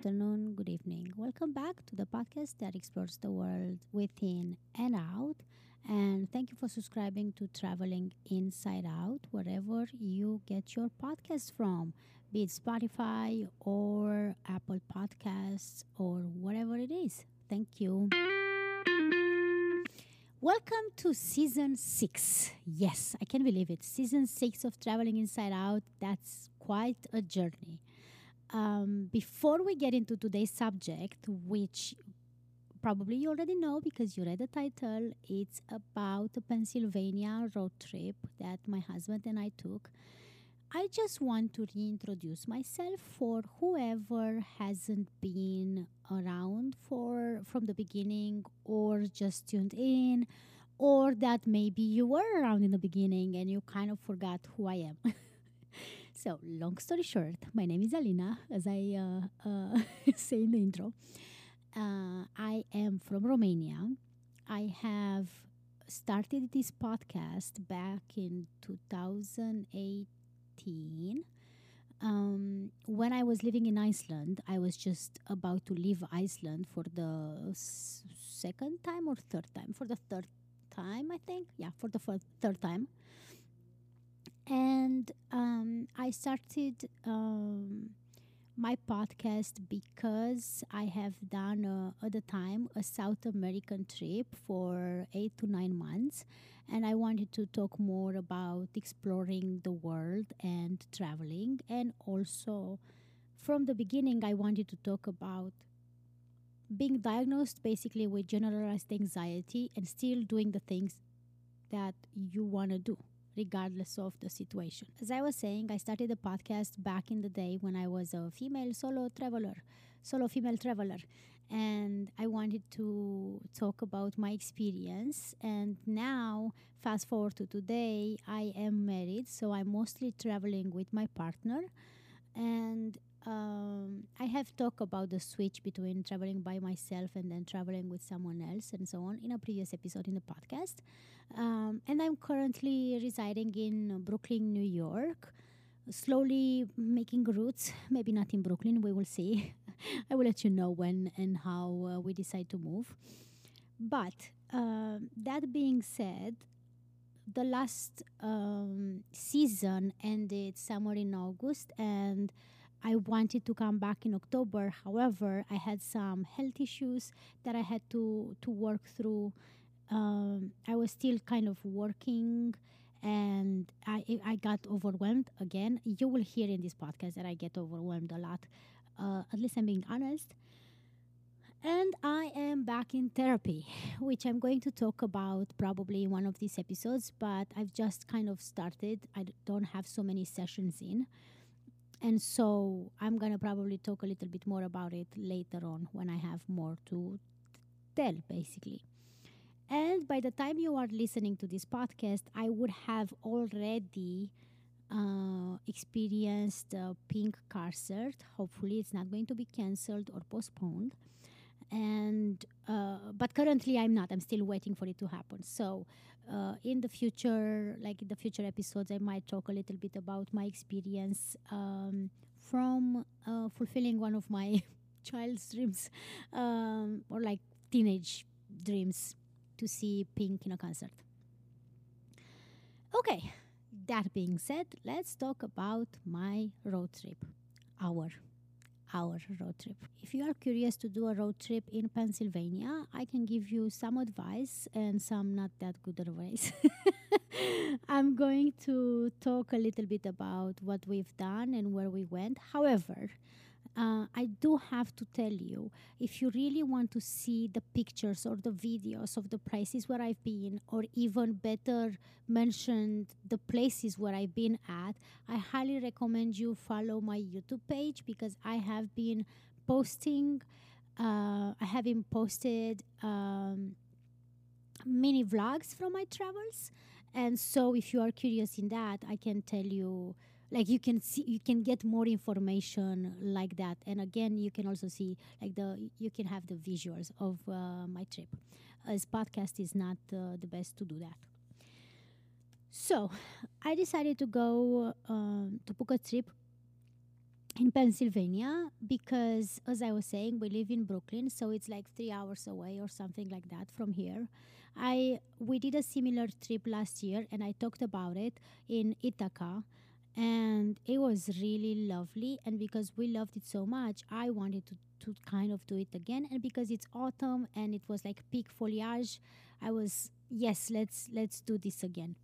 afternoon, good evening. Welcome back to the podcast that explores the world within and out. And thank you for subscribing to Traveling Inside Out, wherever you get your podcast from, be it Spotify or Apple Podcasts or whatever it is. Thank you. Welcome to season six. Yes, I can believe it. Season six of Traveling Inside Out. That's quite a journey. Um, before we get into today's subject, which probably you already know because you read the title, it's about a Pennsylvania road trip that my husband and I took. I just want to reintroduce myself for whoever hasn't been around for from the beginning or just tuned in or that maybe you were around in the beginning and you kind of forgot who I am. so, long story short, my name is Alina, as I uh, uh, say in the intro. Uh, I am from Romania. I have started this podcast back in 2018. um, when I was living in Iceland, I was just about to leave Iceland for the s- second time or third time. For the third time, I think. Yeah, for the f- third time. And um, I started um, my podcast because I have done uh, at the time a South American trip for eight to nine months, and I wanted to talk more about exploring the world and traveling, and also from the beginning, I wanted to talk about being diagnosed basically with generalized anxiety and still doing the things that you want to do regardless of the situation. As I was saying, I started the podcast back in the day when I was a female solo traveler, solo female traveler, and I wanted to talk about my experience. And now, fast forward to today, I am married, so I'm mostly traveling with my partner. And um, I have talked about the switch between traveling by myself and then traveling with someone else and so on in a previous episode in the podcast. Um, and I'm currently residing in Brooklyn, New York, slowly making roots. Maybe not in Brooklyn, we will see. I will let you know when and how uh, we decide to move. But uh, that being said, the last um, season ended somewhere in August and I wanted to come back in October. However, I had some health issues that I had to to work through. Um, I was still kind of working, and I I got overwhelmed again. You will hear in this podcast that I get overwhelmed a lot. Uh, at least I'm being honest. And I am back in therapy, which I'm going to talk about probably in one of these episodes, but I've just kind of started. I don't have so many sessions in. And so I'm to probably talk a little bit more about it later on when I have more to tell, basically. And by the time you are listening to this podcast, I would have already uh, experienced a pink car cert. Hopefully, it's not going to be cancelled or postponed. And uh, but currently, I'm not. I'm still waiting for it to happen. So, uh, in the future, like in the future episodes, I might talk a little bit about my experience um, from uh, fulfilling one of my child's dreams um, or like teenage dreams to see Pink in a concert. Okay, that being said, let's talk about my road trip. Our our road trip. If you are curious to do a road trip in Pennsylvania, I can give you some advice and some not that good advice. I'm going to talk a little bit about what we've done and where we went. However, uh, I do have to tell you if you really want to see the pictures or the videos of the places where I've been, or even better mentioned the places where I've been at, I highly recommend you follow my YouTube page because I have been posting, uh, I have been posted. Um, mini vlogs from my travels and so if you are curious in that i can tell you like you can see you can get more information like that. And again you can also see like the you can have the visuals of uh, my trip. As podcast is not uh, the best to do that. So i decided to go um, to book a trip in Pennsylvania because, as I was saying, we live in Brooklyn, so it's like three hours away or something like that from here. I we did a similar trip last year, and I talked about it in Ithaca, and it was really lovely. And because we loved it so much, I wanted to to kind of do it again. And because it's autumn and it was like peak foliage, I was yes, let's let's do this again.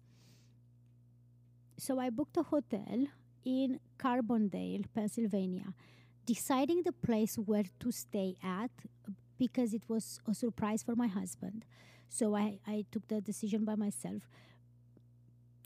So I booked a hotel in Carbondale, Pennsylvania, deciding the place where to stay at because it was a surprise for my husband. So I, I took the decision by myself.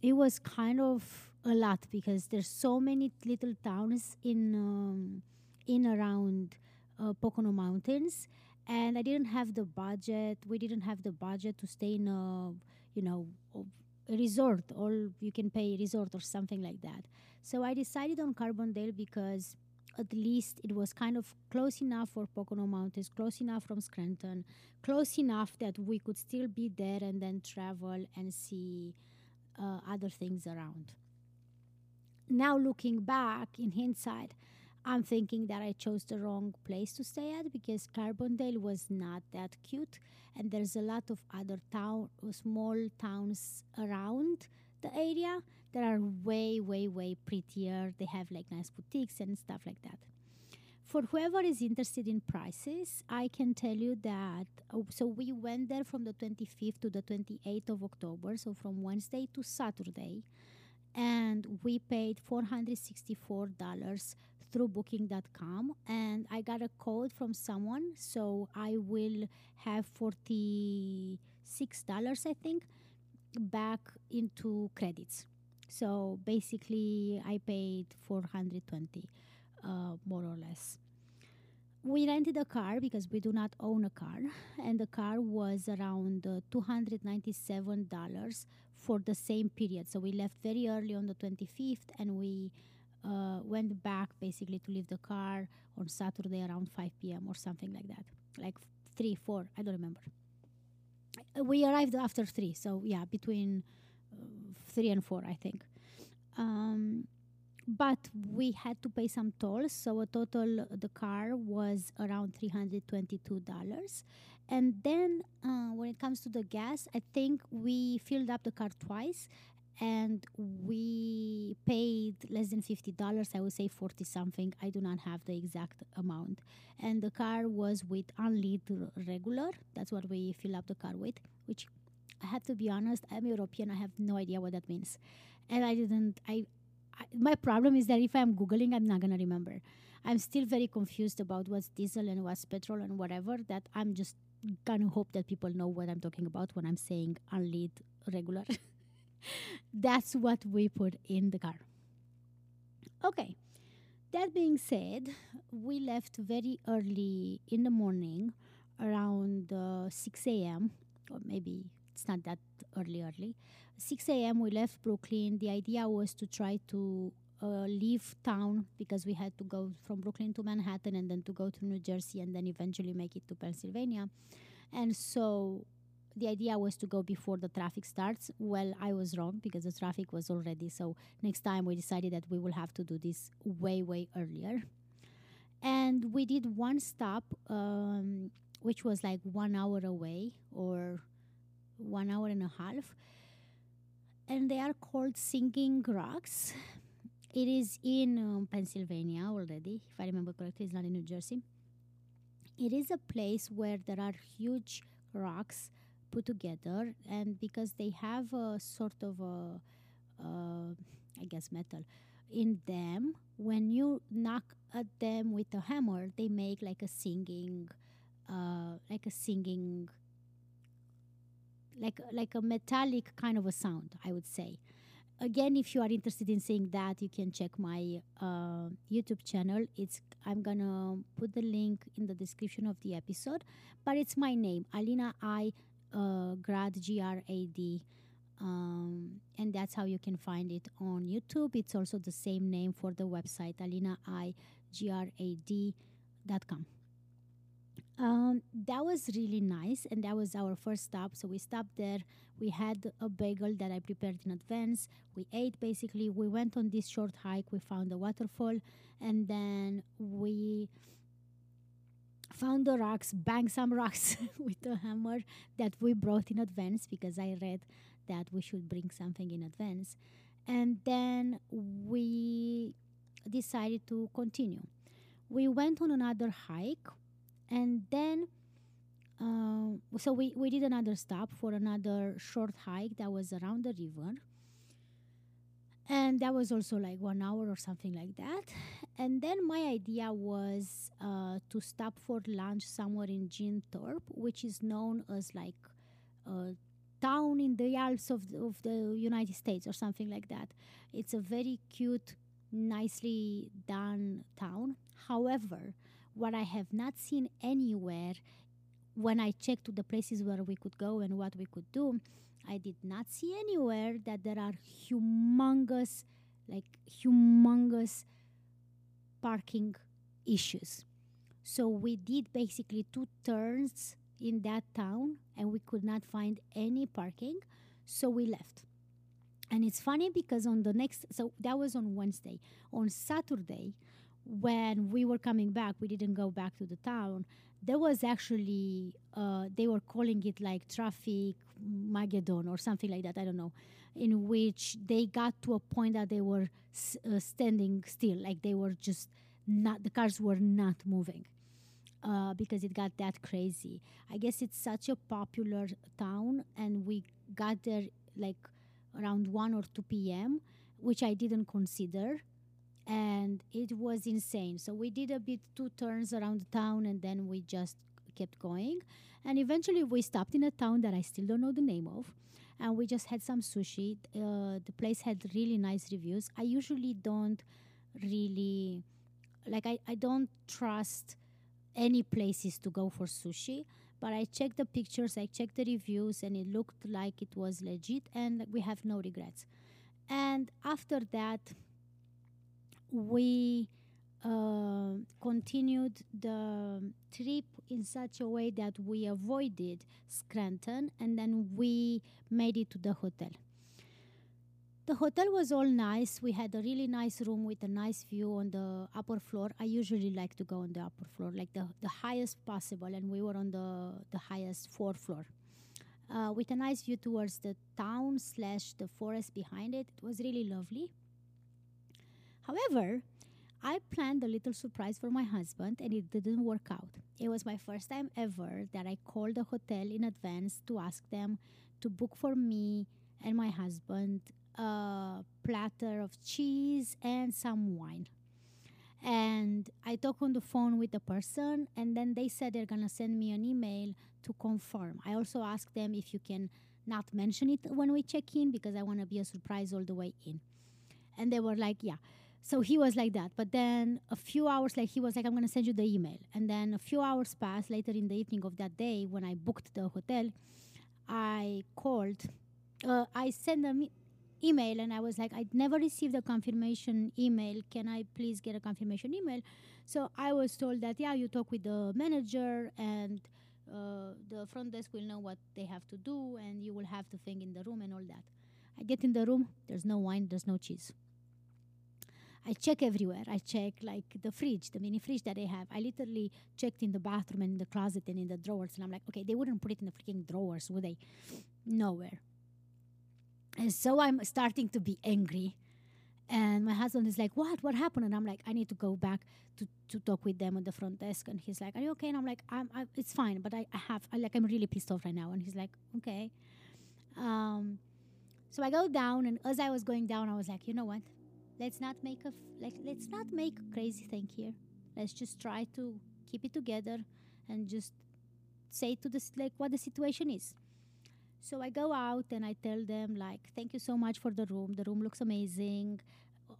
It was kind of a lot because there's so many little towns in um, in around uh, Pocono Mountains, and I didn't have the budget. We didn't have the budget to stay in a you know a resort, or you can pay resort or something like that. So I decided on Carbondale because at least it was kind of close enough for Pocono Mountains, close enough from Scranton, close enough that we could still be there and then travel and see uh, other things around. Now, looking back in hindsight, I'm thinking that I chose the wrong place to stay at because Carbondale was not that cute, and there's a lot of other town, small towns around the area that are way, way, way prettier. They have like nice boutiques and stuff like that. For whoever is interested in prices, I can tell you that. Oh, so we went there from the 25th to the 28th of October, so from Wednesday to Saturday, and we paid $464 through booking.com and i got a code from someone so i will have $46 i think back into credits so basically, I paid 420, uh, more or less. We rented a car because we do not own a car, and the car was around uh, $297 for the same period. So we left very early on the 25th, and we uh, went back basically to leave the car on Saturday around 5 p.m. or something like that, like 3, 4, I don't remember. We arrived after 3, so yeah, between three and four, I think. Um, but we had to pay some tolls, so a total the car was around three hundred twenty-two dollars. And then uh, when it comes to the gas, I think we filled up the car twice, and we paid less than fifty dollars. I would say forty something. I do not have the exact amount. And the car was with unlead regular. That's what we fill up the car with, which I have to be honest, I'm European. I have no idea what that means. And I didn't, I, I my problem is that if I'm Googling, I'm not going to remember. I'm still very confused about what's diesel and what's petrol and whatever, that I'm just going to hope that people know what I'm talking about when I'm saying unlead regular. That's what we put in the car. Okay. That being said, we left very early in the morning, around uh, 6 a.m., or maybe it's not that early, early. 6 a.m. we left Brooklyn. The idea was to try to uh, leave town because we had to go from Brooklyn to Manhattan and then to go to New Jersey and then eventually make it to Pennsylvania. And so the idea was to go before the traffic starts. Well, I was wrong because the traffic was already. So next time we decided that we will have to do this way, way earlier. And we did one stop, um, which was like one hour away or one hour and a half. And they are called Singing Rocks. It is in um, Pennsylvania already, if I remember correctly, it's not in New Jersey. It is a place where there are huge rocks put together, and because they have a sort of a, uh, I guess, metal in them, when you knock at them with a hammer, they make like a singing, uh, like a singing like like a metallic kind of a sound, I would say. Again, if you are interested in seeing that, you can check my uh, YouTube channel. It's I'm gonna put the link in the description of the episode, but it's my name, Alina I uh, Grad G R A D. Um, and that's how you can find it on YouTube. It's also the same name for the website, alinaigrad.com. Um, that was really nice, and that was our first stop. So we stopped there. We had a bagel that I prepared in advance. We ate basically. We went on this short hike. We found a waterfall, and then we found the rocks, banged some rocks with a hammer that we brought in advance because I read that we should bring something in advance. And then we decided to continue. We went on another hike and then uh, so we, we did another stop for another short hike that was around the river and that was also like one hour or something like that and then my idea was uh, to stop for lunch somewhere in Jim Thorpe, which is known as like a town in the Alps of the, of the United States or something like that. It's a very cute, nicely done town. However, what I have not seen anywhere when I checked to the places where we could go and what we could do, I did not see anywhere that there are humongous, like humongous parking issues. So we did basically two turns in that town and we could not find any parking. So we left. And it's funny because on the next, so that was on Wednesday. On Saturday, when we were coming back, we didn't go back to the town. There was actually, uh, they were calling it like traffic Magedon or something like that. I don't know. In which they got to a point that they were s- uh, standing still, like they were just not, the cars were not moving. Uh, because it got that crazy. I guess it's such a popular town, and we got there like around 1 or 2 p.m., which I didn't consider. And it was insane. So we did a bit two turns around the town and then we just kept going. And eventually we stopped in a town that I still don't know the name of. And we just had some sushi. Uh, the place had really nice reviews. I usually don't really, like, I, I don't trust any places to go for sushi but I checked the pictures, I checked the reviews, and it looked like it was legit, and we have no regrets. And after that, we uh, continued the trip in such a way that we avoided Scranton, and then we made it to the hotel. The hotel was all nice. We had a really nice room with a nice view on the upper floor. I usually like to go on the upper floor, like the, the highest possible, and we were on the, the highest fourth floor. Uh, with a nice view towards the town slash the forest behind it. It was really lovely. However, I planned a little surprise for my husband and it didn't work out. It was my first time ever that I called the hotel in advance to ask them to book for me and my husband a platter of cheese and some wine. And I talked on the phone with the person, and then they said they're gonna send me an email to confirm. I also asked them if you can not mention it when we check in because I wanna be a surprise all the way in. And they were like, yeah. So he was like that. But then a few hours like he was like, I'm gonna send you the email. And then a few hours passed later in the evening of that day when I booked the hotel, I called. Uh, I sent them email and I was like, I'd never received a confirmation email. Can I please get a confirmation email? So I was told that, yeah, you talk with the manager and uh, the front desk will know what they have to do and you will have the thing in the room and all that. I get in the room, there's no wine, there's no cheese. I check everywhere. I check like the fridge, the mini fridge that they have. I literally checked in the bathroom and in the closet and in the drawers. And I'm like, okay, they wouldn't put it in the freaking drawers, would they? Nowhere. And so I'm starting to be angry. And my husband is like, What? What happened? And I'm like, I need to go back to, to talk with them at the front desk. And he's like, Are you okay? And I'm like, I'm, I, It's fine, but I, I have, I, like, I'm really pissed off right now. And he's like, Okay. Um, so I go down, and as I was going down, I was like, You know what? Let's not make a, like, let's not make a crazy thing here. Let's just try to keep it together and just say to this, like, what the situation is. So I go out and I tell them like, "Thank you so much for the room. The room looks amazing.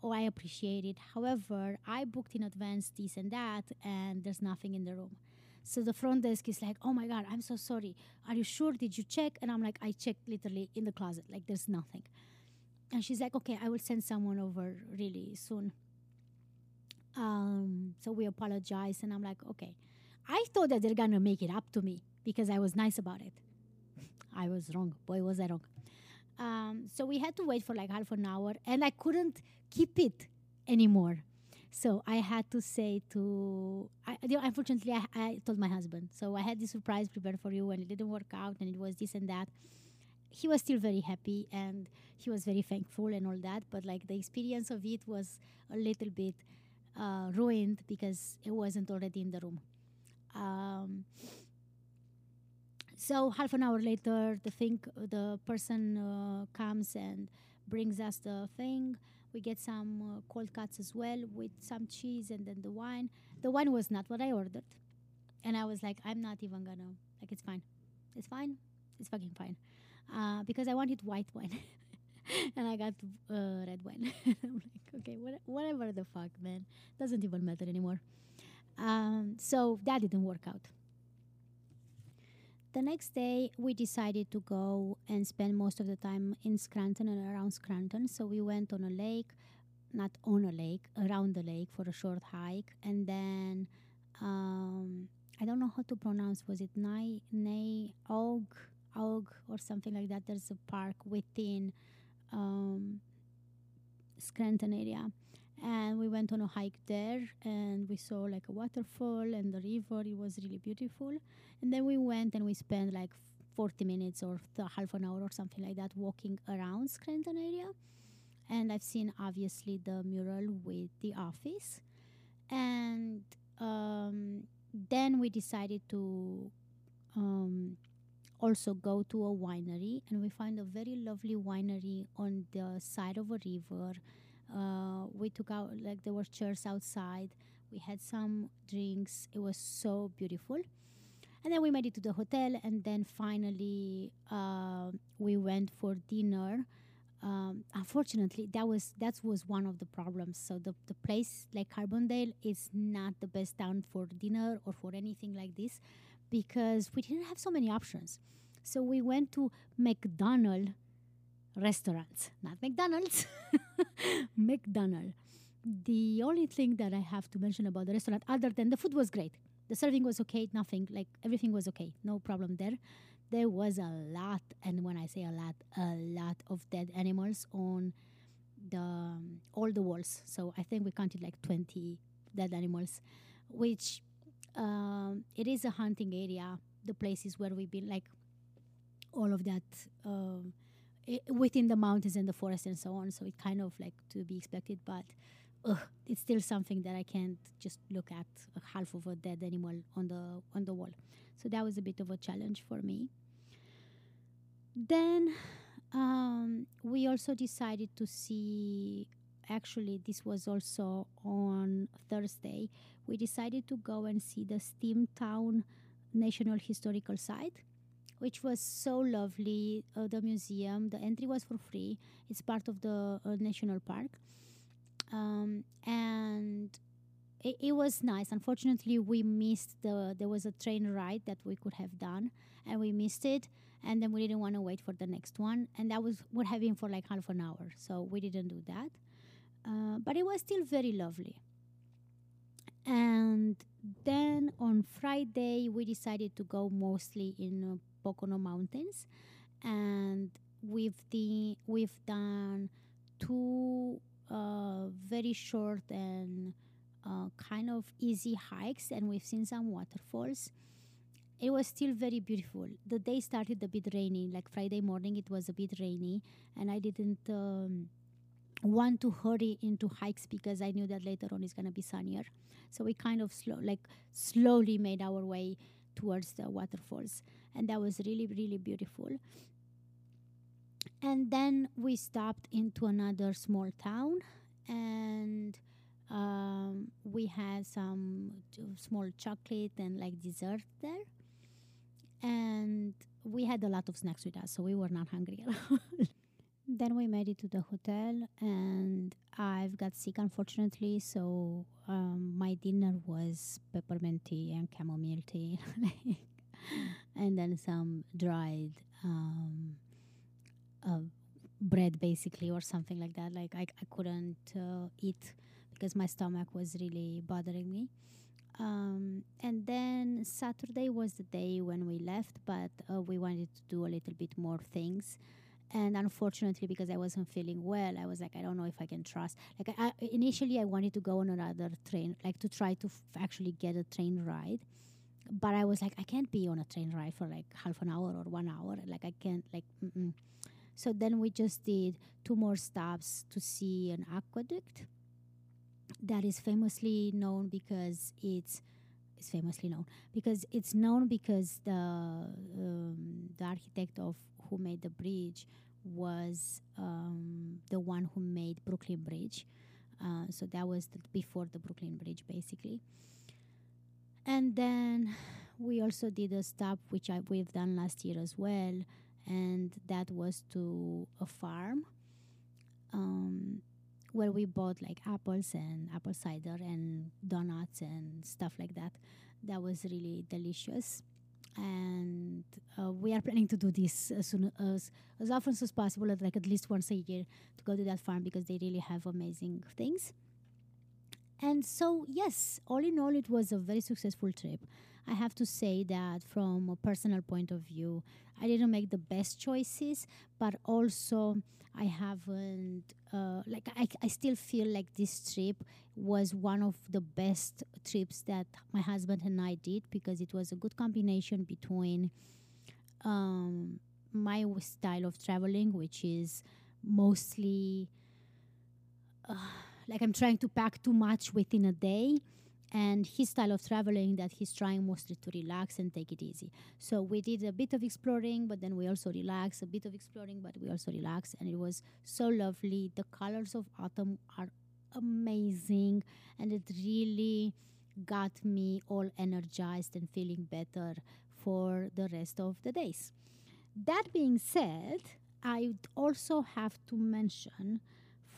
Oh, I appreciate it. However, I booked in advance this and that, and there's nothing in the room." So the front desk is like, "Oh my god, I'm so sorry. Are you sure? Did you check?" And I'm like, "I checked literally in the closet. Like there's nothing." And she's like, "Okay, I will send someone over really soon." Um, so we apologize, and I'm like, "Okay." I thought that they're gonna make it up to me because I was nice about it. I was wrong. Boy, was I wrong. Um, so we had to wait for like half an hour, and I couldn't keep it anymore. So I had to say to, I, unfortunately, I, I told my husband. So I had this surprise prepared for you, and it didn't work out, and it was this and that. He was still very happy, and he was very thankful and all that. But like the experience of it was a little bit uh, ruined because it wasn't already in the room. Um, so half an hour later, the thing, the person uh, comes and brings us the thing. We get some uh, cold cuts as well with some cheese and then the wine. The wine was not what I ordered, and I was like, I'm not even gonna like. It's fine, it's fine, it's fucking fine, uh, because I wanted white wine. and I got uh, red wine. I'm like, okay, what, whatever the fuck, man. Doesn't even matter anymore. Um, so that didn't work out. The next day, we decided to go and spend most of the time in Scranton and around Scranton. So we went on a lake, not on a lake, around the lake for a short hike. And then, um, I don't know how to pronounce, was it Nay, Nay, Og, Og, or something like that? There's a park within um, Scranton area. And we went on a hike there and we saw like a waterfall and the river. It was really beautiful. And then we went and we spent like 40 minutes or half an hour or something like that walking around Scranton area. And I've seen obviously the mural with the office. And um, then we decided to um, also go to a winery and we find a very lovely winery on the side of a river. Uh, we took out like there were chairs outside. We had some drinks. It was so beautiful. And then we made it to the hotel and then finally uh, we went for dinner. Um, unfortunately that was that was one of the problems. So the, the place like carbondale is not the best town for dinner or for anything like this because we didn't have so many options. So we went to McDonald restaurants, not McDonald's, McDonald. The only thing that I have to mention about the restaurant, other than the food was great, the serving was okay, nothing like everything was okay, no problem there. There was a lot, and when I say a lot, a lot of dead animals on the um, all the walls. So I think we counted like twenty dead animals, which um, it is a hunting area. The places where we've been, like all of that, um, within the mountains and the forest and so on. So it kind of like to be expected, but it's still something that I can't just look at a half of a dead animal on the on the wall. So that was a bit of a challenge for me. Then um, we also decided to see. Actually, this was also on Thursday we decided to go and see the Steamtown National Historical Site, which was so lovely. Uh, the museum, the entry was for free. It's part of the uh, national park, um, and it, it, was nice. Unfortunately, we missed the. There was a train ride that we could have done, and we missed it. And then we didn't want to wait for the next one, and that was we're having for like half an hour, so we didn't do that. Uh, but it was still very lovely. And then on Friday, we decided to go mostly in uh, Pocono Mountains, and we've the we've done two uh, very short and uh, kind of easy hikes, and we've seen some waterfalls. It was still very beautiful. The day started a bit rainy, like Friday morning. It was a bit rainy, and I didn't. Um, want to hurry into hikes because I knew that later on it's going to be sunnier. So we kind of slow, like slowly made our way towards the waterfalls, and that was really really beautiful. And then we stopped into another small town, and um, we had some small chocolate and like dessert there, and we had a lot of snacks with us, so we were not hungry at all. then we made it to the hotel and i've got sick unfortunately so um, my dinner was peppermint tea and chamomile tea and then some dried um, uh, bread basically or something like that like i, I couldn't uh, eat because my stomach was really bothering me Um, and then Saturday was the day when we left, but uh, we wanted to do a little bit more things. And unfortunately, because I wasn't feeling well, I was like, I don't know if I can trust. Like, I, I, initially, I wanted to go on another train, like to try to f- actually get a train ride. But I was like, I can't be on a train ride for like half an hour or one hour. Like, I can't, like, mm-mm. So then we just did two more stops to see an aqueduct that is famously known because it's it's famously known because it's known because the um, the architect of who made the bridge was um, the one who made Brooklyn Bridge. Uh, so that was the, before the Brooklyn Bridge, basically. And then we also did a stop, which I, we've done last year as well, and that was to a farm where we bought like apples and apple cider and donuts and stuff like that. That was really delicious. And uh, we are planning to do this as soon as as often as possible, like at least once a year, to go to that farm because they really have amazing things. And so, yes, all in all, it was a very successful trip. I have to say that from a personal point of view, I didn't make the best choices, but also I haven't, uh, like, I, I still feel like this trip was one of the best trips that my husband and I did because it was a good combination between um, my style of traveling, which is mostly. Uh, like I'm trying to pack too much within a day and his style of traveling that he's trying mostly to relax and take it easy. So we did a bit of exploring, but then we also relaxed, a bit of exploring, but we also relaxed, and it was so lovely. The colors of autumn are amazing, and it really got me all energized and feeling better for the rest of the days. That being said, I also have to mention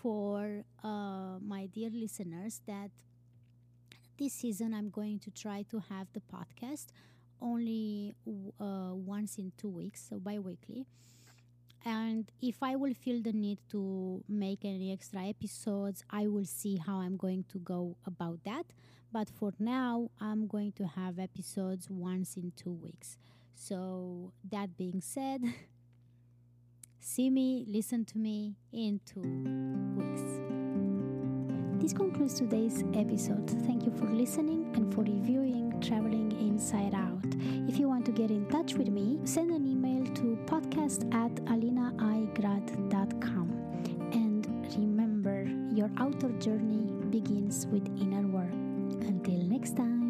for uh, my dear listeners that this season I'm going to try to have the podcast only uh, once in two weeks, so bi weekly. And if I will feel the need to make any extra episodes, I will see how I'm going to go about that. But for now, I'm going to have episodes once in two weeks. So, that being said, see me, listen to me in two weeks. This concludes today's episode. Thank you for listening and for reviewing Traveling Inside Out. If you want to get in touch with me, send an email to podcast at alinaigrad.com. And remember, your outer journey begins with inner work. Until next time.